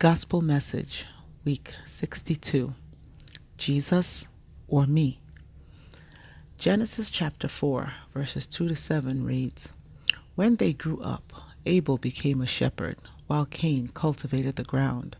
Gospel Message, Week 62 Jesus or Me? Genesis chapter 4, verses 2 to 7 reads When they grew up, Abel became a shepherd, while Cain cultivated the ground.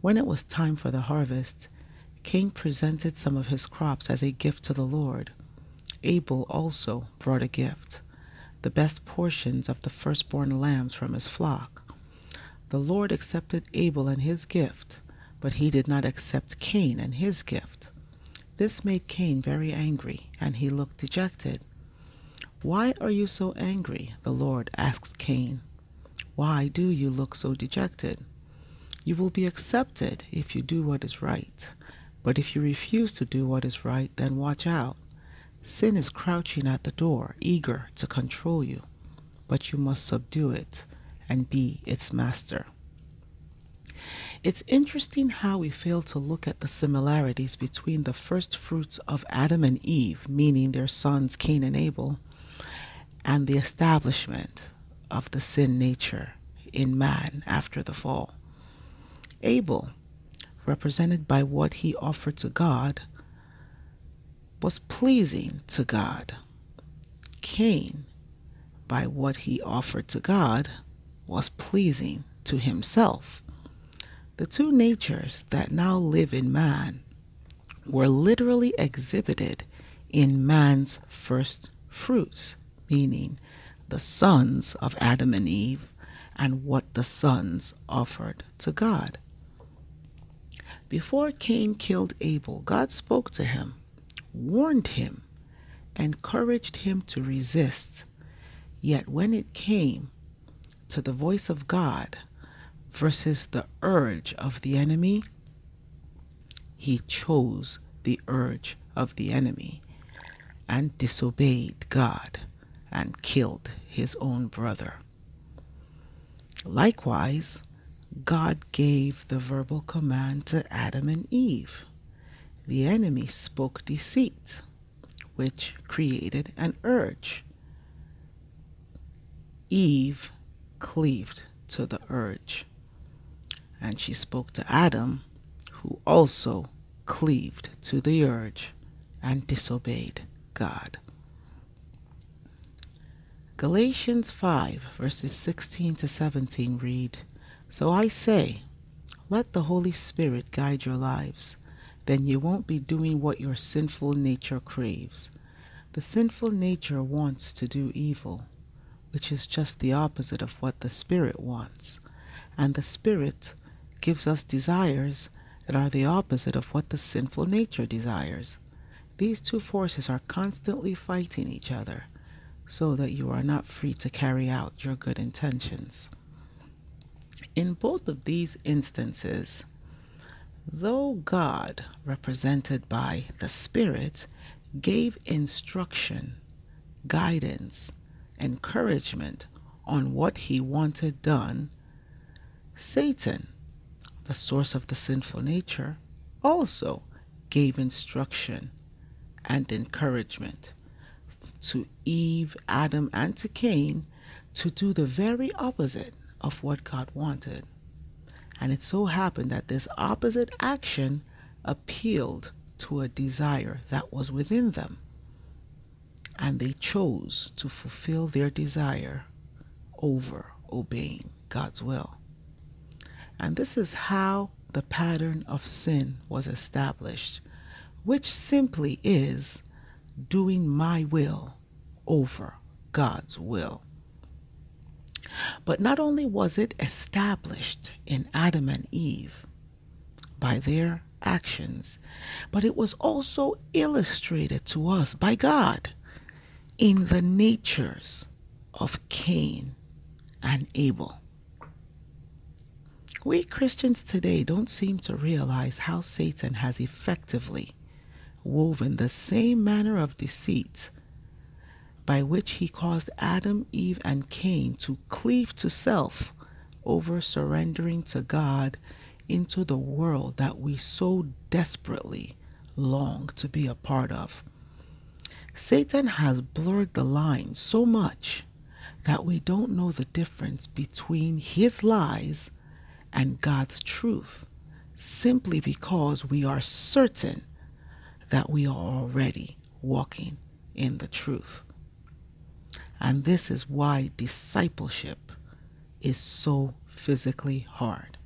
When it was time for the harvest, Cain presented some of his crops as a gift to the Lord. Abel also brought a gift, the best portions of the firstborn lambs from his flock. The Lord accepted Abel and his gift, but he did not accept Cain and his gift. This made Cain very angry, and he looked dejected. Why are you so angry? the Lord asked Cain. Why do you look so dejected? You will be accepted if you do what is right. But if you refuse to do what is right, then watch out. Sin is crouching at the door, eager to control you, but you must subdue it and be its master. It's interesting how we fail to look at the similarities between the first fruits of Adam and Eve, meaning their sons Cain and Abel, and the establishment of the sin nature in man after the fall. Abel, represented by what he offered to God, was pleasing to God. Cain, by what he offered to God, was pleasing to himself. The two natures that now live in man were literally exhibited in man's first fruits, meaning the sons of Adam and Eve and what the sons offered to God. Before Cain killed Abel, God spoke to him, warned him, encouraged him to resist. Yet when it came to the voice of God versus the urge of the enemy, he chose the urge of the enemy and disobeyed God and killed his own brother. Likewise, God gave the verbal command to Adam and Eve. The enemy spoke deceit, which created an urge. Eve cleaved to the urge. And she spoke to Adam, who also cleaved to the urge and disobeyed God. Galatians 5, verses 16 to 17 read So I say, let the Holy Spirit guide your lives. Then you won't be doing what your sinful nature craves. The sinful nature wants to do evil which is just the opposite of what the Spirit wants. And the Spirit gives us desires that are the opposite of what the sinful nature desires. These two forces are constantly fighting each other so that you are not free to carry out your good intentions. In both of these instances, though God, represented by the Spirit, gave instruction, guidance, encouragement on what he wanted done, Satan, the source of the sinful nature, also gave instruction and encouragement to Eve, Adam, and to Cain to do the very opposite of what God wanted. And it so happened that this opposite action appealed to a desire that was within them and they chose to fulfill their desire over obeying God's will. And this is how the pattern of sin was established, which simply is doing my will over God's will. But not only was it established in Adam and Eve by their actions, but it was also illustrated to us by God in the natures of Cain and Abel. We Christians today don't seem to realize how Satan has effectively woven the same manner of deceit by which he caused Adam, Eve, and Cain to cleave to self over surrendering to God into the world that we so desperately long to be a part of. Satan has blurred the line so much that we don't know the difference between his lies and God's truth simply because we are certain that we are already walking in the truth. And this is why discipleship is so physically hard.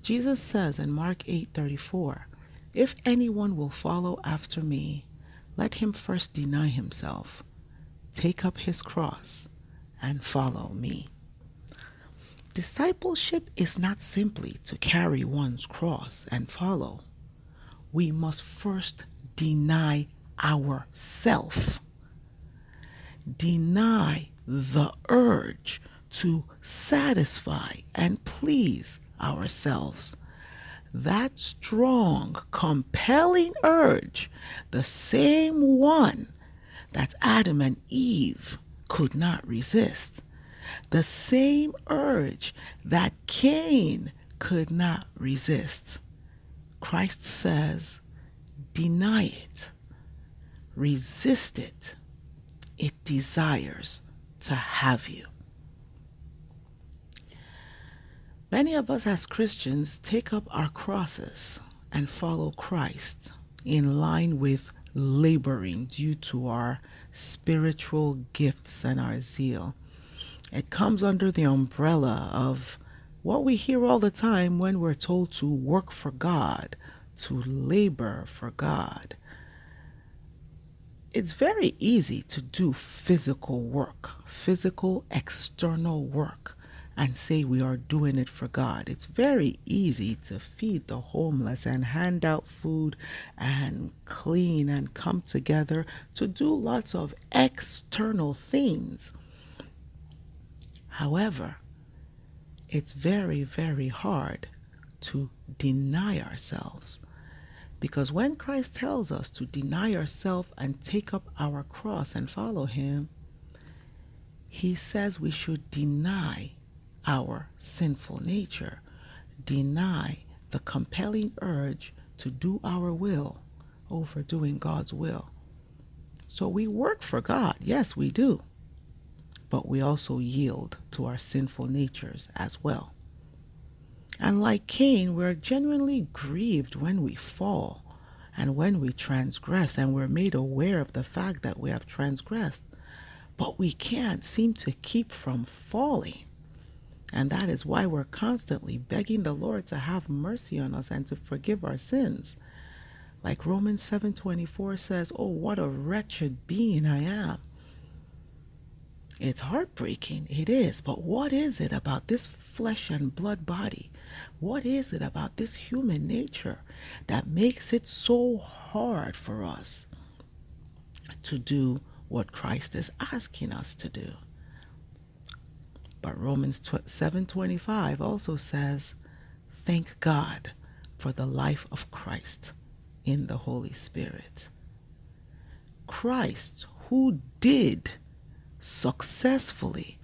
Jesus says in Mark 8:34, "If anyone will follow after me, let him first deny himself, take up his cross, and follow me." Discipleship is not simply to carry one's cross and follow. We must first deny ourself. Deny the urge to satisfy and please ourselves. That strong, compelling urge, the same one that Adam and Eve could not resist, the same urge that Cain could not resist. Christ says, deny it, resist it. It desires to have you. Many of us as Christians take up our crosses and follow Christ in line with laboring due to our spiritual gifts and our zeal. It comes under the umbrella of what we hear all the time when we're told to work for God, to labor for God. It's very easy to do physical work, physical external work, and say we are doing it for God. It's very easy to feed the homeless and hand out food and clean and come together to do lots of external things. However, it's very, very hard to deny ourselves. Because when Christ tells us to deny ourselves and take up our cross and follow Him, He says we should deny our sinful nature, deny the compelling urge to do our will over doing God's will. So we work for God, yes, we do but we also yield to our sinful natures as well. And like Cain, we're genuinely grieved when we fall and when we transgress, and we're made aware of the fact that we have transgressed. But we can't seem to keep from falling. And that is why we're constantly begging the Lord to have mercy on us and to forgive our sins. Like Romans 7:24 says, "Oh, what a wretched being I am." It's heartbreaking, it is. But what is it about this flesh and blood body? What is it about this human nature that makes it so hard for us to do what Christ is asking us to do? But Romans 7:25 also says, "Thank God for the life of Christ in the Holy Spirit." Christ who did successfully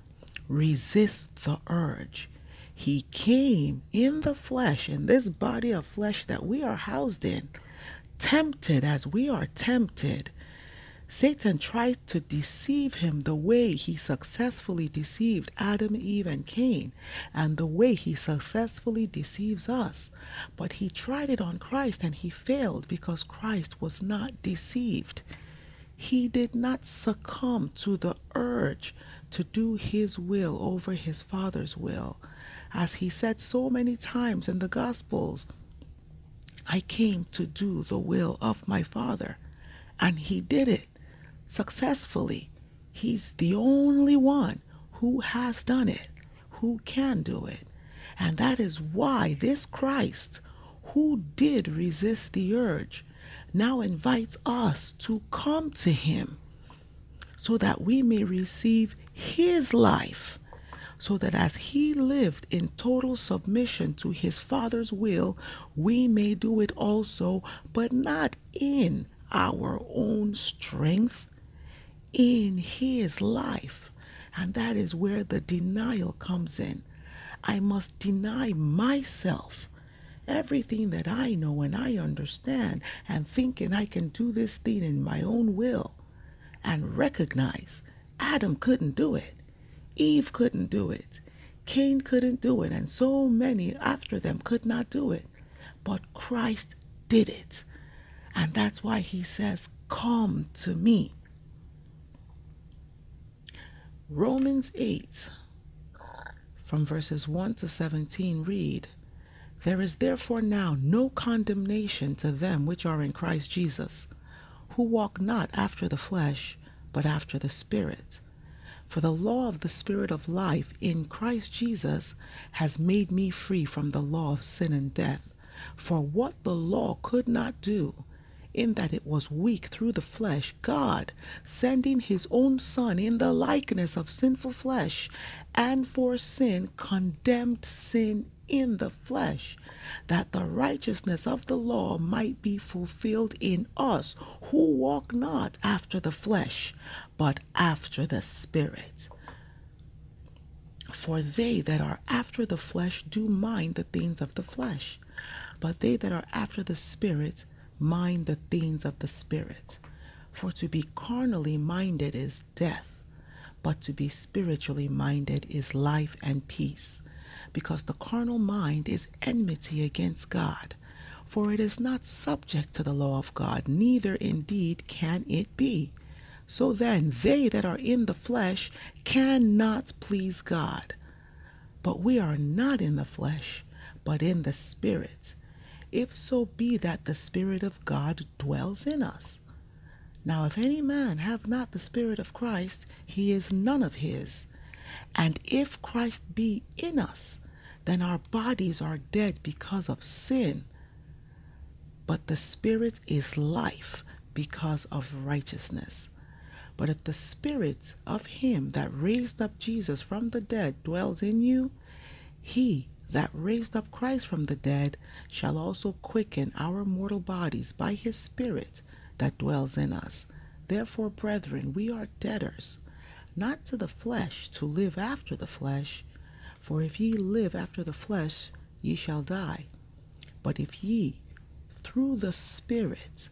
resist the urge. He came in the flesh, in this body of flesh that we are housed in, tempted as we are tempted. Satan tried to deceive him the way he successfully deceived Adam, Eve, and Cain, and the way he successfully deceives us. But he tried it on Christ and he failed because Christ was not deceived. He did not succumb to the urge to do his will over his Father's will. As he said so many times in the Gospels, I came to do the will of my Father. And he did it successfully. He's the only one who has done it, who can do it. And that is why this Christ, who did resist the urge, now invites us to come to Him so that we may receive His life. So that as He lived in total submission to His Father's will, we may do it also, but not in our own strength, in His life. And that is where the denial comes in. I must deny myself everything that I know and I understand and thinking I can do this thing in my own will and recognize Adam couldn't do it. Eve couldn't do it. Cain couldn't do it, and so many after them could not do it. But Christ did it. And that's why he says, Come to me. Romans 8, from verses 1 to 17, read, There is therefore now no condemnation to them which are in Christ Jesus, who walk not after the flesh, but after the Spirit. For the law of the Spirit of life in Christ Jesus has made me free from the law of sin and death. For what the law could not do, in that it was weak through the flesh, God, sending his own Son in the likeness of sinful flesh, and for sin condemned sin in the flesh, that the righteousness of the law might be fulfilled in us who walk not after the flesh, but after the Spirit. For they that are after the flesh do mind the things of the flesh, but they that are after the Spirit mind the things of the Spirit. For to be carnally minded is death, but to be spiritually minded is life and peace because the carnal mind is enmity against God. For it is not subject to the law of God, neither indeed can it be. So then, they that are in the flesh cannot please God. But we are not in the flesh, but in the Spirit, if so be that the Spirit of God dwells in us. Now, if any man have not the Spirit of Christ, he is none of his. And if Christ be in us, then our bodies are dead because of sin. But the Spirit is life because of righteousness. But if the Spirit of Him that raised up Jesus from the dead dwells in you, He that raised up Christ from the dead shall also quicken our mortal bodies by His Spirit that dwells in us. Therefore, brethren, we are debtors, not to the flesh, to live after the flesh. For if ye live after the flesh, ye shall die. But if ye, through the Spirit,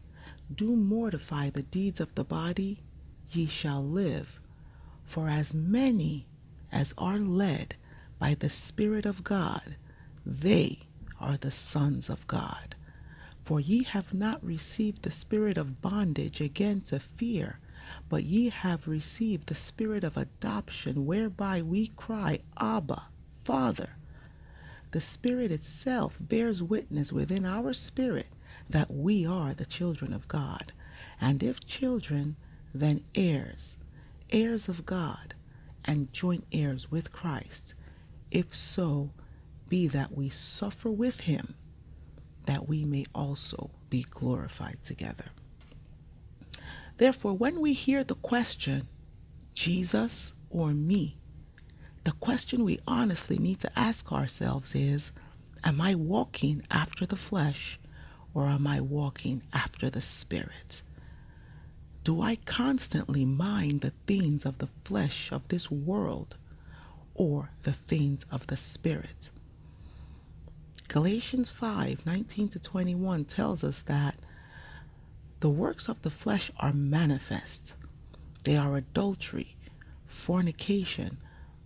do mortify the deeds of the body, ye shall live. For as many as are led by the Spirit of God, they are the sons of God. For ye have not received the spirit of bondage again to fear, but ye have received the spirit of adoption, whereby we cry, Abba, Father. The Spirit itself bears witness within our spirit that we are the children of God. And if children, then heirs, heirs of God, and joint heirs with Christ, if so be that we suffer with him, that we may also be glorified together. Therefore, when we hear the question, Jesus or me, the question we honestly need to ask ourselves is Am I walking after the flesh or am I walking after the spirit? Do I constantly mind the things of the flesh of this world or the things of the spirit? Galatians 5 19 to 21 tells us that the works of the flesh are manifest. They are adultery, fornication,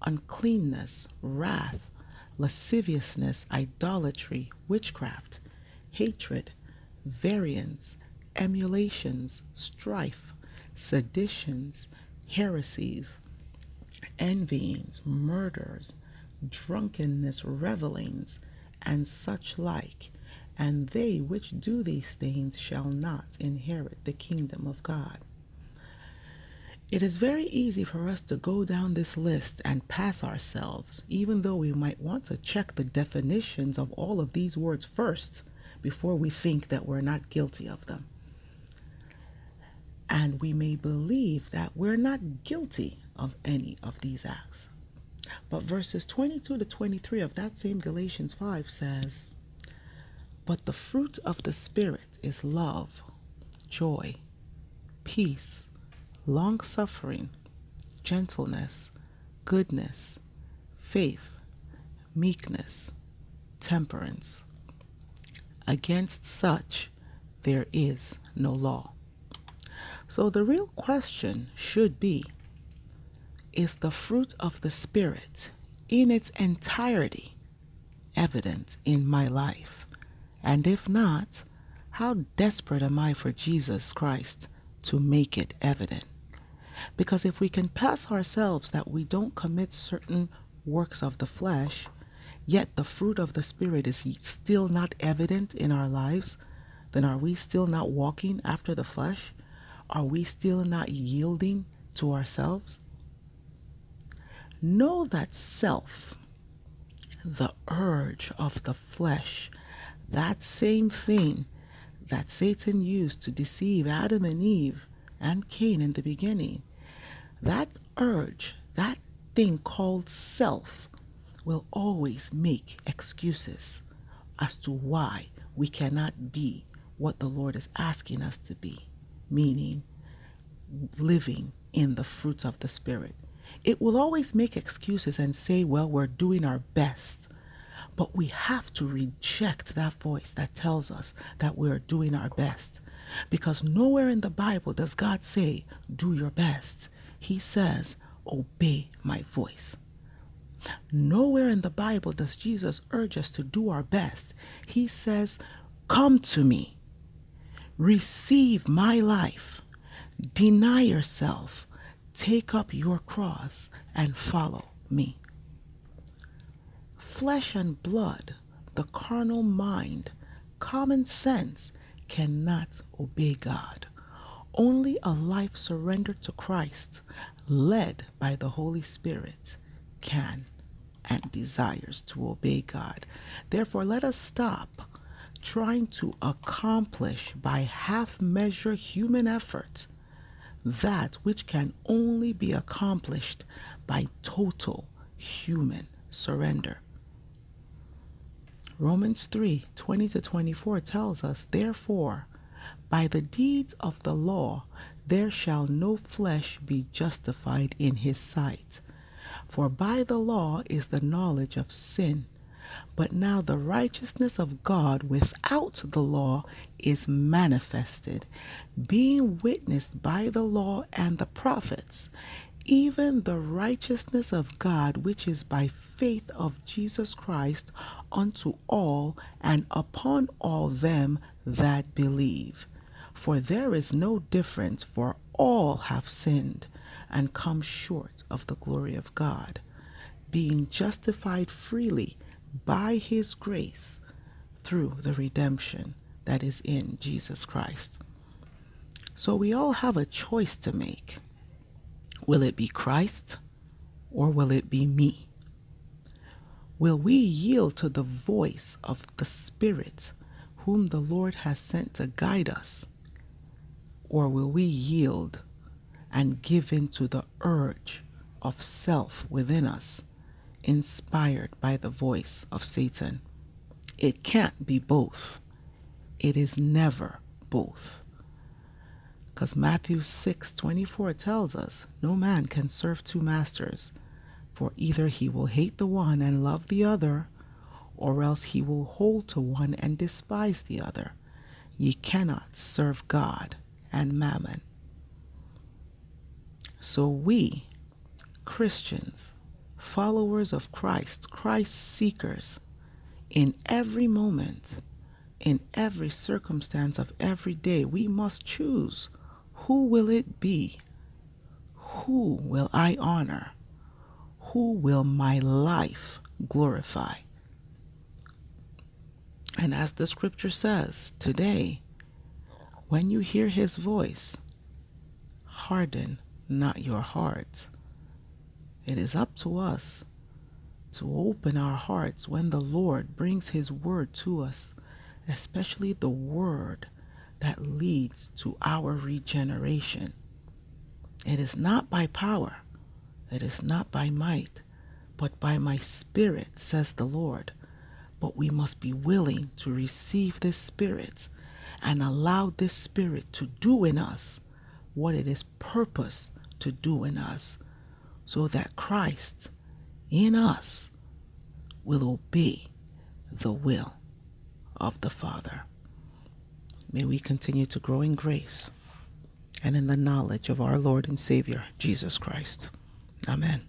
uncleanness, wrath, lasciviousness, idolatry, witchcraft, hatred, variance, emulations, strife, seditions, heresies, envyings, murders, drunkenness, revelings, and such like. And they which do these things shall not inherit the kingdom of God. It is very easy for us to go down this list and pass ourselves, even though we might want to check the definitions of all of these words first before we think that we're not guilty of them. And we may believe that we're not guilty of any of these acts. But verses 22 to 23 of that same Galatians 5 says, But the fruit of the Spirit is love, joy, peace, long suffering, gentleness, goodness, faith, meekness, temperance. Against such there is no law. So the real question should be Is the fruit of the Spirit in its entirety evident in my life? And if not, how desperate am I for Jesus Christ to make it evident? Because if we can pass ourselves that we don't commit certain works of the flesh, yet the fruit of the Spirit is still not evident in our lives, then are we still not walking after the flesh? Are we still not yielding to ourselves? Know that self, the urge of the flesh, that same thing that Satan used to deceive Adam and Eve and Cain in the beginning, that urge, that thing called self, will always make excuses as to why we cannot be what the Lord is asking us to be, meaning living in the fruits of the Spirit. It will always make excuses and say, well, we're doing our best. But we have to reject that voice that tells us that we're doing our best. Because nowhere in the Bible does God say, do your best. He says, obey my voice. Nowhere in the Bible does Jesus urge us to do our best. He says, Come to me, receive my life, deny yourself, take up your cross, and follow me. Flesh and blood, the carnal mind, common sense cannot obey God. Only a life surrendered to Christ, led by the Holy Spirit, can and desires to obey God. Therefore, let us stop trying to accomplish by half measure human effort that which can only be accomplished by total human surrender. Romans 3 20 to 24 tells us, Therefore, by the deeds of the law, there shall no flesh be justified in his sight. For by the law is the knowledge of sin. But now the righteousness of God without the law is manifested, being witnessed by the law and the prophets, even the righteousness of God which is by faith of Jesus Christ unto all and upon all them that believe. For there is no difference, for all have sinned and come short of the glory of God, being justified freely by his grace through the redemption that is in Jesus Christ. So we all have a choice to make. Will it be Christ or will it be me? Will we yield to the voice of the Spirit whom the Lord has sent to guide us? Or will we yield and give in to the urge of self within us, inspired by the voice of Satan. It can't be both. It is never both. Because Matthew 6 24 tells us no man can serve two masters, for either he will hate the one and love the other, or else he will hold to one and despise the other. Ye cannot serve God and mammon. So we, Christians, followers of Christ, Christ seekers, in every moment, in every circumstance of every day, we must choose who will it be? Who will I honor? Who will my life glorify? And as the scripture says, today, when you hear his voice, harden not your heart. It is up to us to open our hearts when the Lord brings His word to us, especially the word that leads to our regeneration. It is not by power, it is not by might, but by my spirit, says the Lord. But we must be willing to receive this spirit and allow this spirit to do in us what it is purposed to do in us so that Christ in us will obey the will of the Father. May we continue to grow in grace and in the knowledge of our Lord and Savior, Jesus Christ. Amen.